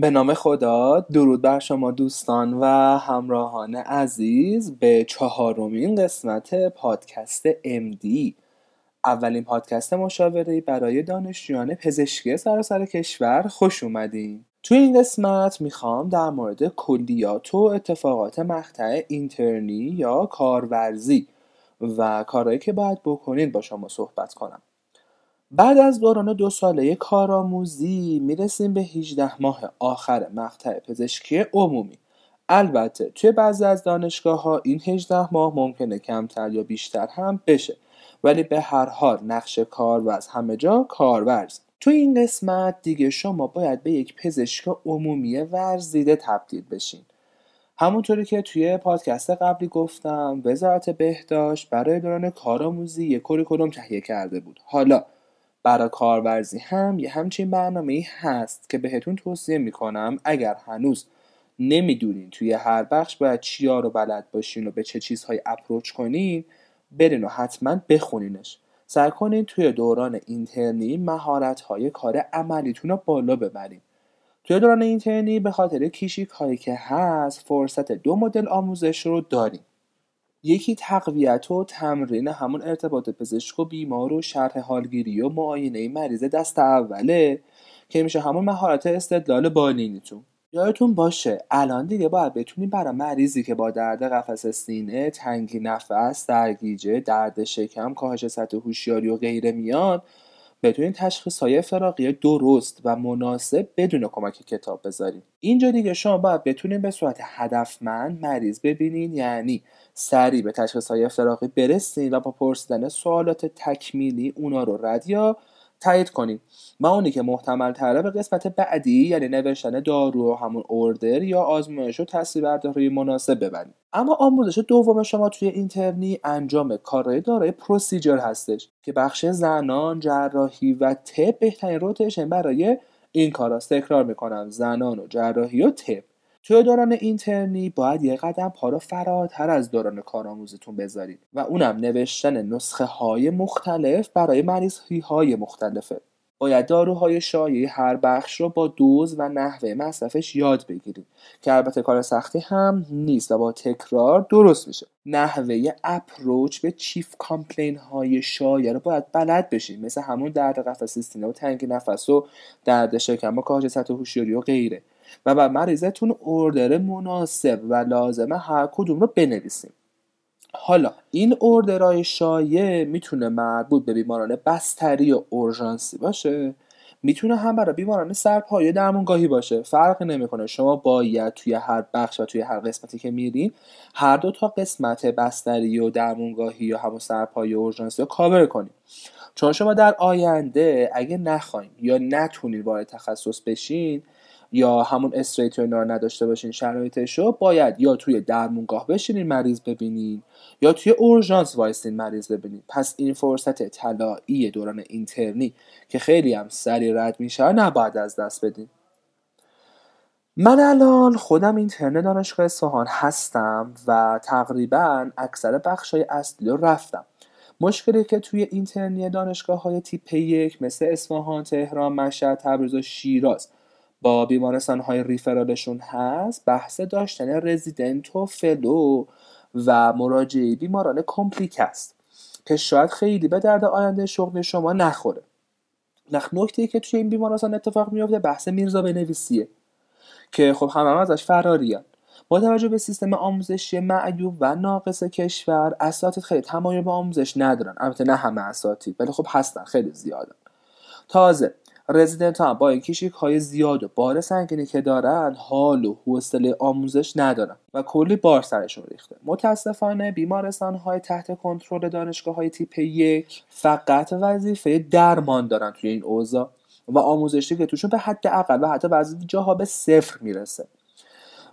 به نام خدا درود بر شما دوستان و همراهان عزیز به چهارمین قسمت پادکست MD اولین پادکست مشاوره برای دانشجویان پزشکی سراسر کشور خوش اومدین. تو این قسمت می‌خوام در مورد کلیات و اتفاقات مقطع اینترنی یا کارورزی و کارهایی که باید بکنید با شما صحبت کنم. بعد از دوران دو ساله کارآموزی می‌رسیم به 18 ماه آخر مقطع پزشکی عمومی. البته توی بعضی از دانشگاه ها این 18 ماه ممکنه کمتر یا بیشتر هم بشه ولی به هر حال نقش کارورز همه جا کارورز. توی این قسمت دیگه شما باید به یک پزشک عمومی ورزیده تبدیل بشین. همونطوری که توی پادکست قبلی گفتم وزارت بهداشت برای دوران کارآموزی یک کدوم تهیه کرده بود. حالا برای کارورزی هم یه همچین برنامه ای هست که بهتون توصیه می‌کنم. اگر هنوز نمی‌دونین توی هر بخش باید چیا رو بلد باشین و به چه چیزهایی اپروچ کنین برین و حتما بخونینش. سعی کنین توی دوران اینترنی مهارت های کار عملیتون رو بالا ببرین. توی دوران اینترنی به خاطر کیشیک هایی که هست فرصت دو مدل آموزش رو داریم یکی تقویت و تمرین همون ارتباط پزشک و بیمار و شرح حالگیری و معاینه مریض دست اوله که میشه همون مهارت استدلال بالینیتون. یادتون باشه الان دیگه باید بتونیم برای مریضی که با درد قفس سینه تنگی نفس درگیجه درد شکم کاهش سطح هوشیاری و غیره میان بتونین تشخیص های فراقی درست و مناسب بدون کمک کتاب بذاریم اینجا دیگه شما باید بتونین به صورت هدفمند مریض ببینین یعنی سریع به تشخیص های فراقی برسین و با پرسیدن سوالات تکمیلی اونا رو رد یا تایید کنیم و اونی که محتمل تره به قسمت بعدی یعنی نوشتن دارو و همون اوردر یا آزمایش و تصویر برداری مناسب ببریم اما آموزش دوم شما توی اینترنی انجام کارهای دارای پروسیجر هستش که بخش زنان جراحی و تب بهترین روتیشن برای این کاراست تکرار می‌کنم زنان و جراحی و تب توی دوران اینترنی باید یه قدم پا فراتر از دوران کارآموزیتون بذارید و اونم نوشتن نسخه های مختلف برای مریضی های مختلفه. باید داروهای شایع هر بخش رو با دوز و نحوه مصرفش یاد بگیرید که البته کار سختی هم نیست و با تکرار درست میشه. نحوه approach به chief complaint های شایع رو باید بلد بشید مثل همون درد قفس سینه و تنگی نفس و درد شکم و کاهش سطح هوشیاری و غیره. و برای مریضتون order مناسب و لازمه هر کدوم رو بنویسیم حالا این order های شایع می‌تونه مربوط به بیماران بستری و اورژانسی باشه؟ می‌تونه هم برای بیماران سرپایه درمانگاهی باشه. فرقی نمی‌کنه. شما باید توی هر بخش و توی هر قسمتی که میرین هر دو تا قسمت بستری و درمانگاهی یا همون سرپایه اورژانسی رو کاور کنید چون شما در آینده اگه نخواین یا نتونید وارد تخصص بشین یا همون استریت رو نداشته باشین شرایطش رو باید یا توی درمونگاه بشینین مریض ببینین یا توی اورژانس وایستین مریض ببینین. پس این فرصت طلایی دوران اینترنی که خیلی هم سریع رد میشه نباید از دست بدین. من الان خودم intern دانشگاه اصفهان هستم و تقریبا اکثر بخش های اصلی رو رفتم. مشکلی که توی intern ی دانشگاه های تیپ یک مثل اصفهان، تهران، مشهد، تبریز و شیراز با بیمارستان های referral شون هست بحث داشتن رزیدنت و fellow و مراجعه بیماران complicate است که شاید خیلی به درد آینده شغل شما نخوره. نخ نکته که توی این بیمارستان اتفاق میفته بحث میرزا بنویسیه که خب همه هم ازش فراریان با توجه به سیستم آموزشی معیوب و ناقص کشور اساتید خیلی تمایل به آموزش ندارن. البته نه همه اساتید ولی خب هستن خیلی زیادن. تازه رزیدنت هم با این کشیک های زیاد و بار سنگینی که دارن حال و حوصله آموزش ندارن و کلی بار سرشون ریخته. متاسفانه بیمارستان های تحت کنترل دانشگاه های تیپ یک فقط وظیفه درمان دارن توی این اوضاع و آموزشی که توشون به حداقل و حتی بعضی جاها به صفر می‌رسه.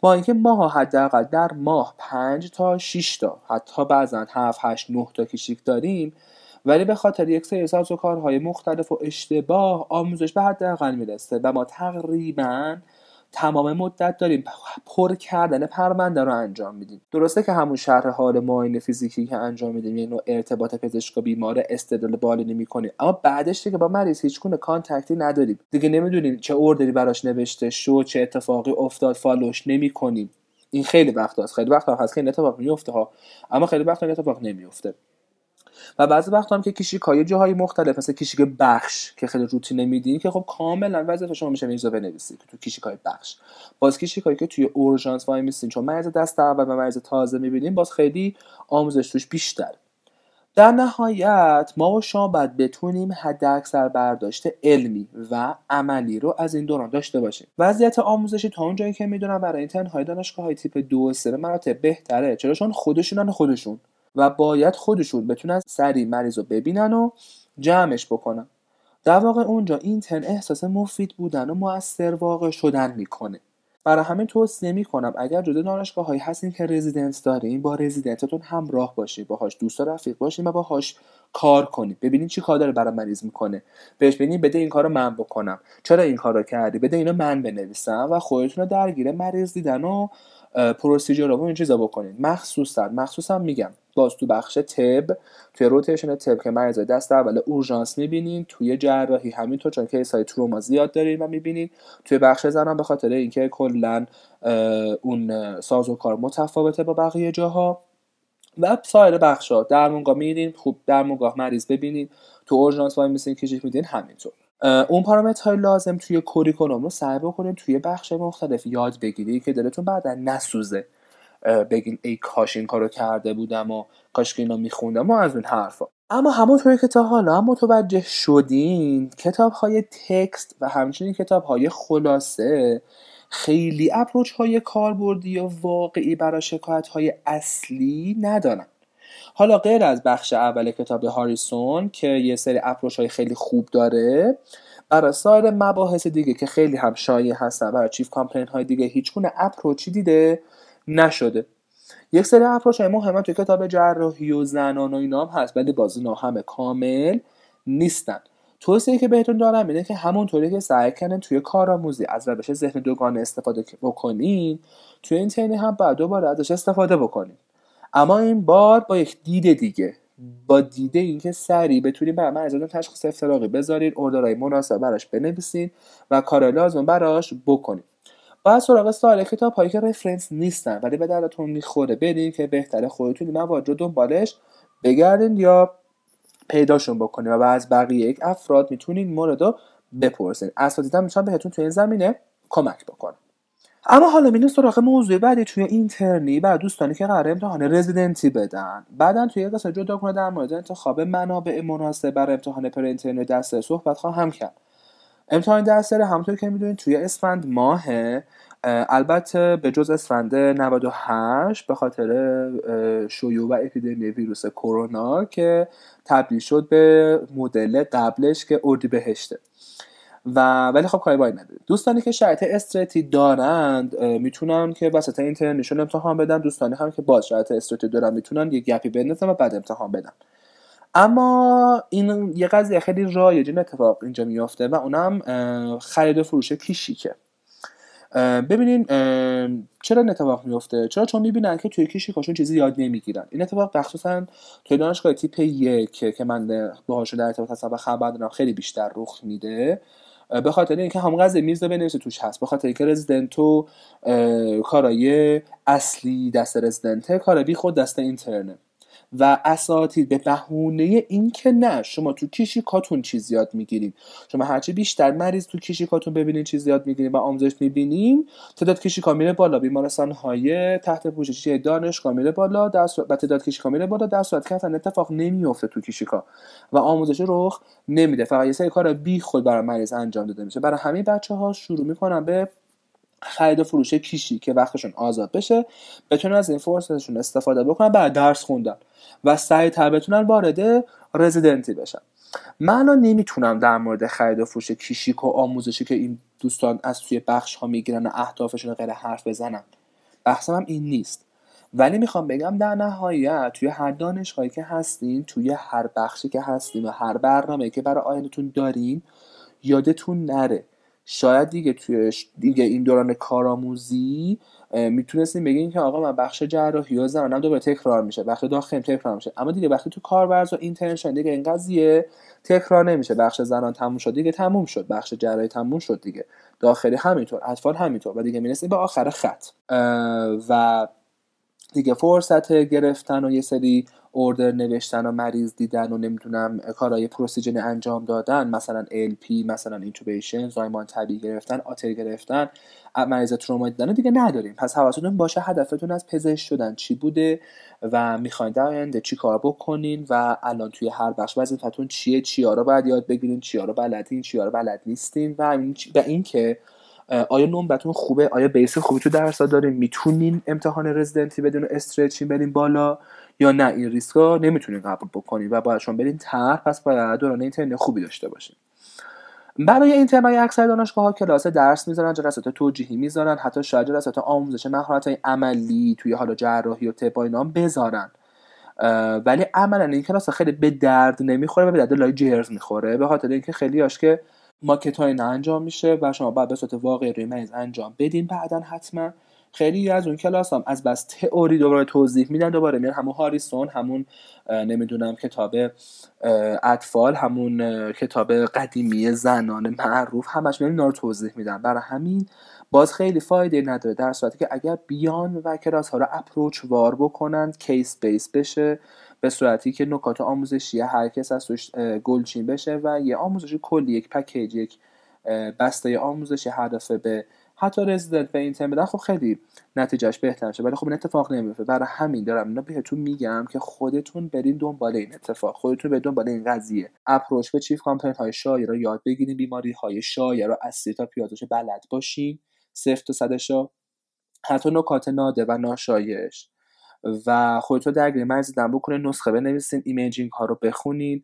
با اینکه ماها حداقل در ماه 5 تا 6 تا حتی بعضا 7 8 9 تا کشیک داریم ولی به خاطر یک سری ساز و کارهای مختلف و اشتباه آموزش به حداقل می‌رسه و ما تقریبا تمام مدت داریم پر کردن پرونده رو انجام میدیم. درسته که همون شرح حال معاینه فیزیکی که انجام میدیم نوع ارتباط پزشک و بیمار استدلال بالینی می‌کنیم اما بعدش دیگه با مریض هیچ گونه contact ی نداریم. دیگه نمی‌دونیم چه order ی براش نوشته شد چه اتفاقی افتاد follow ش نمی‌کنیم. این خیلی وقت هست خیلی وقت هست که این اتفاق میفته ها. اما خیلی وقت این اتفاق نمیفته و بعضی وقت هم که کیشیکای جاهای مختلف مثل کیشیک بخش که خیلی روتین میدین که خب کاملا وظیفه شما میشه میزو بنویسید که تو کیشیکای بخش. باز کیشیکایی که توی اورژانس وای میسین چون مریض دست اول و مریض تازه می‌بینیم باز خیلی آموزش توش بیشتر در نهایت ما و شما باید بتونیم حد اکثر برداشت علمی و عملی رو از این دوران داشته باشیم. وضعیت آموزشی تا اون جایی که می‌دونم برای این تنهای دانشگاه های تیپ دو و سه مراتب بهتره. چرا؟ چون خودشونن خودشون. و باید خودشون بتونن سریع مریض رو ببینن و جمعش بکنن. در واقع اونجا این تن احساس مفید بودن و موثر واقع شدن می‌کنه. برای همین توصیه می‌کنم اگر جدا دانشگاه هایی هستین که رزیدنس دارین با رزیدنتتون همراه باشید باهاش دوست و رفیق باشین و باهاش کار کنید ببینید چی کار داره برای مریض می‌کنه. بهش ببینید بده این کارو من بکنم. چرا این کارو کردی؟ بده اینو من بنویسم و خودتون رو درگیر مریض دیدن و procedure رو این چیزا بکنید مخصوصا مخصوصا میگم باز تو بخش طب توی rotation طب که مریض دست اول اورژانس می‌بینین توی جراحی همینطور چون case های تروما زیاد دارین و می‌بینین. توی بخش زنان به خاطر اینکه کلا اون ساز و کار متفاوته با بقیه جاها. و سایر بخش ها درمونگاه میدین خوب درمونگاه مریض ببینین. تو اورژانس وای میسین کشیک میدین همینطور. اون پارامترهای لازم توی curriculum رو سعی بکنین توی بخش مختلف یاد بگیری که دلتون بعدا نسوزه. بگین ای کاش این کارو کرده بودم و کاش که اینا میخوندم و از اون حرفا. اما همونطوری که تا حالا هم متوجه شدین کتاب های text و همچنین کتاب های خلاصه خیلی approach های کاربردی و واقعی برای شکایت های اصلی ندارن. حالا غیر از بخش اول کتاب هاریسون که یه سری approach های خیلی خوب داره برای سایر مباحث دیگه که خیلی هم شایع هستن برای chief complaint های دیگه هیچ گونه approachی دیده نشده. یک سری اپروچ های مهم توی کتاب جراحی و زنان و اینا هم هست ولی باز اینا همه کامل نیستن. توصیه که بهتون دارم اینه که همونطوری که سعی کنن توی کارآموزی از روش ذهن دوگانه استفاده بکنین توی این تینی هم بعد دوباره ازش استفاده بکنین. اما این بار با یک دید دیگه. با دیده اینکه سریع بتونید برای مریضتون تشخیص افتراقی بذارید اوردرهای مناسب براش بنویسین و کار لازم براش بکنید. باید سراغ سال کتاب هایی که رفرنس نیستن ولی به دردتون می‌خوره بدین که بهتره خودتون مواد رو دنبالش بگردین یا پیداشون بکنید و از بقیه یک افراد می‌تونین مورد رو بپرسین اساتیدم می‌تونن بهتون توی این زمینه کمک بکنن. اما حالا میریم سراغ موضوع بعدی توی اینترنی و دوستانی که قرار امتحان رزیدنتی بدن. بعدا توی قصه جدا کنه در مورد انتخاب منابع مناسب برای امتحان پر اینترنت دسته صحبت خواهم کرد. امتحان دسته همونطور که می‌دونید توی اسفند ماه البته به جز اسفند 98 به خاطر شیوع و اپیدمی ویروس کرونا که تبدیل شد به مدل قبلش که اردی بهشته و ولی خب کاری باید نداره دوستانی که شرایط استرتی دارند می‌تونن که وسط اینترنشون امتحان بدن دوستانی هم که باز شرایط استرتی دارن می‌تونن یه گپی بندازن و بعد امتحان بدن. اما این یه قضیه خیلی رایج این اتفاق اینجا میافته و اونم خرید و فروش کیشیکه. ببینین چرا این اتفاق میفته چرا؟ چون می‌بینن که توی کیشیکاشون چیزی یاد نمی‌گیرن. این اتفاق مخصوصا توی دانشگاه تیپ یک که من باهاش در ارتباط هستم و خبر دارم خیلی بیشتر رخ میده. به خاطر اینکه هم قضیه میز بنویسه توش هست. به خاطر اینکه رزیدنتو کارای اصلی دست رزیدنته کار بی خود دست اینترنه. و اساتید به بهونه اینکه نه شما تو کاتون چیز یاد می‌گیریم شما هرچی بیشتر مریض تو کاتون ببینین چیز یاد می‌گیریم و آموزش می‌بینیم تعداد کیشیکا میره بالا. بیمارستان های تحت پوششی دانشگاه میره بالا در و تعداد کیشیکا میره بالا در صورت که اتفاق نمیفته تو کیشیکا. و آموزش رخ نمیده. فقط یه سری کار بی خود برای مریض انجام داده میشه. برای همه بچه ها شروع می‌کنن به خرید و فروش کیشی که وقتشون آزاد بشه بتونن از این فرصتشون استفاده بکنن بعد درس خوندن و سریعتر بتونن وارد رزیدنتی بشن. من نمی‌تونم در مورد خرید و فروش کیشیک و آموزشی که این دوستان از توی بخش ها می‌گیرن و اهدافشون غیر حرف بزنم بحثم هم این نیست. ولی می‌خوام بگم در نهایت توی هر دانشگاهی که هستین توی هر بخشی که هستین و هر برنامه که برای آیندهتون دارین یادتون نره شاید دیگه توی دیگه این دوران کارآموزی می‌تونستیم بگیم که آقا من بخش جراحی و زنانم دوباره تکرار میشه. بخش داخل تکرار میشه. اما دیگه وقتی تو کارورز و intern شدین دیگه این قضیه تکرار نمیشه. بخش زنان تموم شد دیگه تموم شد. بخش جراحی تموم شد دیگه. داخلی همینطور اطفال همینطور. و دیگه می‌رسیم به آخر خط. و دیگه فرصت گرفتن و یه سری order نوشتن و مریض دیدن و نمی‌دونم کارهای procedure انجام دادن مثلا LP مثلا intubation زایمان طبیعی گرفتن آرتر گرفتن مریض تروما دیدن دیگه نداریم. پس حواستون باشه هدفتون از پزشک شدن چی بوده و می‌خواین در آینده چی کار بکنین و الان توی هر بخش وظیفتون چیه چیا رو باید یاد بگیرین چیا رو بلدین چیا رو بلد نیستین و این که آیا نمرتون خوبه؟ آیا بیس خوبی تو درس دارین می‌تونین امتحان رزیدنتی بدون استرچین برین بالا؟ یا نه این ریسکا نمی‌تونین قبول بکنین و باید شما برین طرح پس باید دوران اینترنت خوبی داشته باشین. برای اینترنای اکثر دانشگاه ها کلاس درس می‌ذارن جلسات توجیهی می‌ذارن حتی شاید جلسات آموزش مهارت های عملی توی حالا جراحی و طب اینا بذارن. ولی عملا این کلاس خیلی به درد نمی‌خوره و به درد لای جرز می‌خوره به خاطر اینکه خیلی آش که ماکت های انجام میشه و شما باید به صورت واقعی روی مریض انجام بدین بعدا حتما. خیلی از اون کلاس هم از بس تئوری دوباره توضیح میدن دوباره میان همون هاریسون همون نمی‌دونم کتاب اطفال همون کتاب قدیمی زنان معروف همش میان اینا رو توضیح میدن. برای همین باز خیلی فایده نداره در صورتی که اگر بیان و کلاس ها رو approach وار بکنن case base بشه به صورتی که نکات آموزشی هر کس از توش گلچین بشه و یه آموزش کلی یک پکیج یک بسته آموزشی هدف به حتی رزیدنت به این بدن خب خیلی نتیجهش بهتر میشه. ولی خب این اتفاق نمیفته. برای همین دارم اینا بهتون میگم که خودتون برین دنبال این اتفاق. خودتون به دنبال این قضیه. approach به chief complaint های شایع رو یاد بگیرین. بیماری های شایع رو از تا پیازش بلد باشین. صفر تا صدش حتی نکات نادر و ناشایعش. و خودتون درگیر مریض دیدن بکنین نسخه بنویسین imaging ها رو بخونین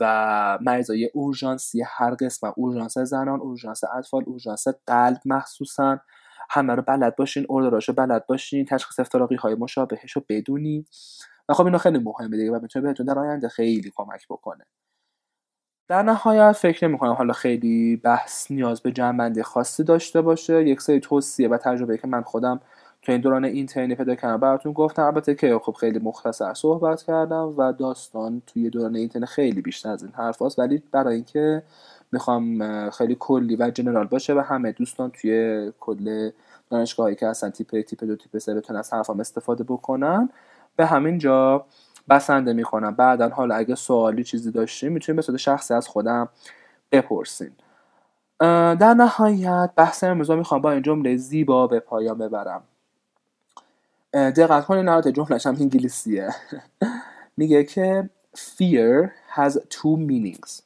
و مریضای اورژانسی هر قسم اورژانس زنان اورژانس اطفال اورژانس قلب مخصوصا همه رو بلد باشین order اشو بلد باشین تشخیص افتراقی های مشابهش رو بدونین. و خب اینا خیلی مهمه دیگه و می‌تونه بهتون در آینده خیلی کمک بکنه. در نهایت فکر نمی کنم حالا خیلی بحث نیاز به جنبندی خاصی داشته باشه. یک سری توصیه و تجربه که من خودم تو این دوران اینترنی پیدا کردم. براتون گفتم البته که خب خیلی مختصر صحبت کردم و داستان توی دوران اینترنت خیلی بیشتر از این حرف هست ولی برای اینکه می‌خوام خیلی کلی و جنرال باشه و همه دوستان توی کل دانشگاهی که هستن تیپ تیپ دو تیپ سه بتونن از حرفم استفاده بکنن. به همین جا بسنده می‌کنم. بعدا حالا اگه سوالی چیزی داشتیم می‌تونیم به صورت شخصی از خودم بپرسین. در نهایت بحث امروز می‌خوام با این جمله زیبا به پایان ببرم. دقت کنید نهایت جملهش هم انگلیسیه میگه که fear has two meanings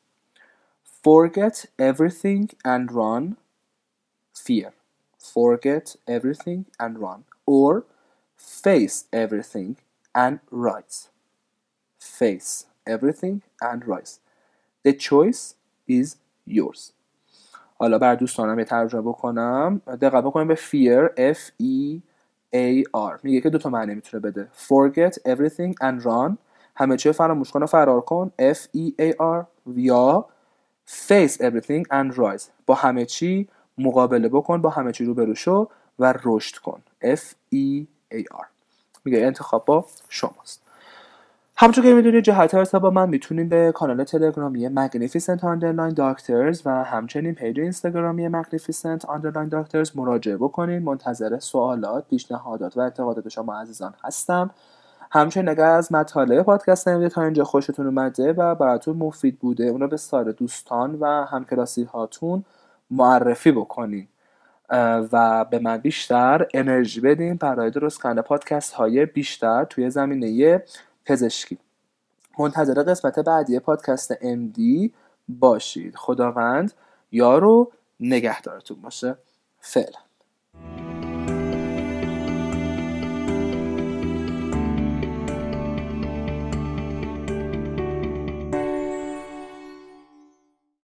forget everything and run fear forget everything and run or face everything and rise face everything and rise the choice is yours حالا بر دوستانم یه ترجمه بکنم دقت بکنیم به fear F E AR میگه که دو تا معنی می‌تونه بده. Forget everything and run. همه چی فراموش کن و فرار کن. F E A R یا face everything and rise. با همه چی مقابله بکن با همه چی روبرو شو و رشد کن. F E A R. میگه انتخاب با شماست. همچون که می‌دونید جهت ارتباط با من می‌تونید به کانال تلگرامی Magnificent Underline Doctors و همچنین پیج اینستاگرامی Magnificent Underline Doctors مراجعه بکنید. منتظر سوالات پیشنهادات و انتقادات شما عزیزان هستم. همچنین اگر از مطالب پادکست نمیده تا اینجا خوشتون اومده و براتون مفید بوده اون رو به سایر دوستان و همکلاسی هاتون معرفی بکنید و به من بیشتر انرژی بدین. برای درست کردن پادکست های بیشتر توی زمینه پزشکی. منتظر قسمت بعدی پادکست MD باشید. خداوند یارو نگهدارتون باشه. فعلا.